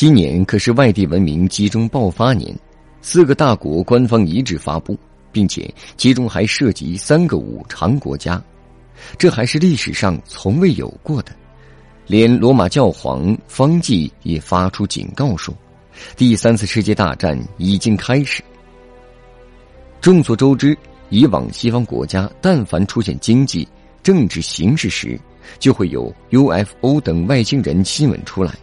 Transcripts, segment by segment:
今年可是外地文明集中爆发年，四个大国官方一致发布，并且其中还涉及三个五常国家，这还是历史上从未有过的。连罗马教皇方济也发出警告说，第三次世界大战已经开始。众所周知，以往西方国家但凡出现经济、政治形势时，就会有 UFO 等外星人新闻出来。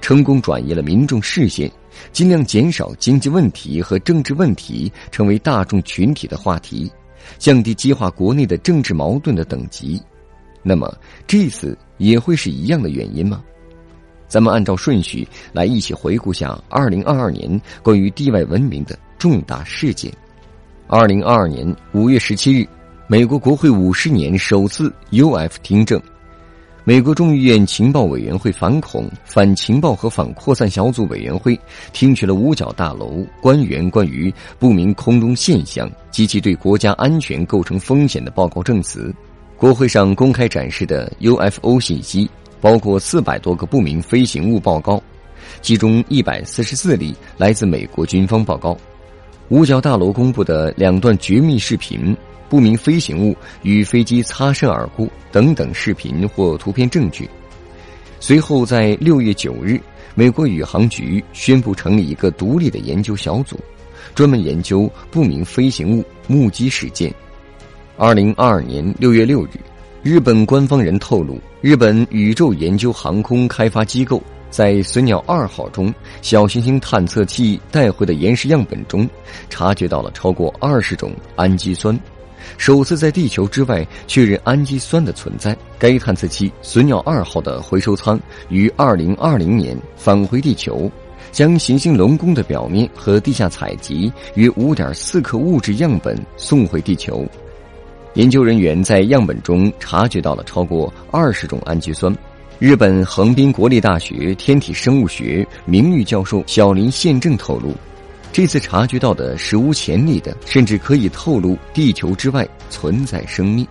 成功转移了民众视线，尽量减少经济问题和政治问题成为大众群体的话题，降低激化国内的政治矛盾的等级。那么这次也会是一样的原因吗？咱们按照顺序来一起回顾下二零二二年关于地外文明的重大事件。二零二二年五月十七日，美国国会五十年首次 UF 听证。美国众议院情报委员会反恐、反情报和反扩散小组委员会听取了五角大楼官员关于不明空中现象及其对国家安全构成风险的报告证词。国会上公开展示的 UFO 信息包括四百多个不明飞行物报告，其中一百四十四例来自美国军方报告。五角大楼公布的两段绝密视频。不明飞行物与飞机擦身而过等等视频或图片证据。随后，在六月九日，美国宇航局宣布成立一个独立的研究小组，专门研究不明飞行物目击事件。二零二二年六月六日，日本官方人透露，日本宇宙研究航空开发机构在隼鸟二号中小行星探测器带回的岩石样本中，察觉到了超过二十种氨基酸。首次在地球之外确认氨基酸的存在。该探测器“隼鸟二号”的回收舱于二零二零年返回地球，将行星龙宫的表面和地下采集约五点四克物质样本送回地球。研究人员在样本中察觉到了超过二十种氨基酸。日本横滨国立大学天体生物学名誉教授小林宪正透露。这次察觉到的史无前例的，甚至可以透露地球之外存在生命。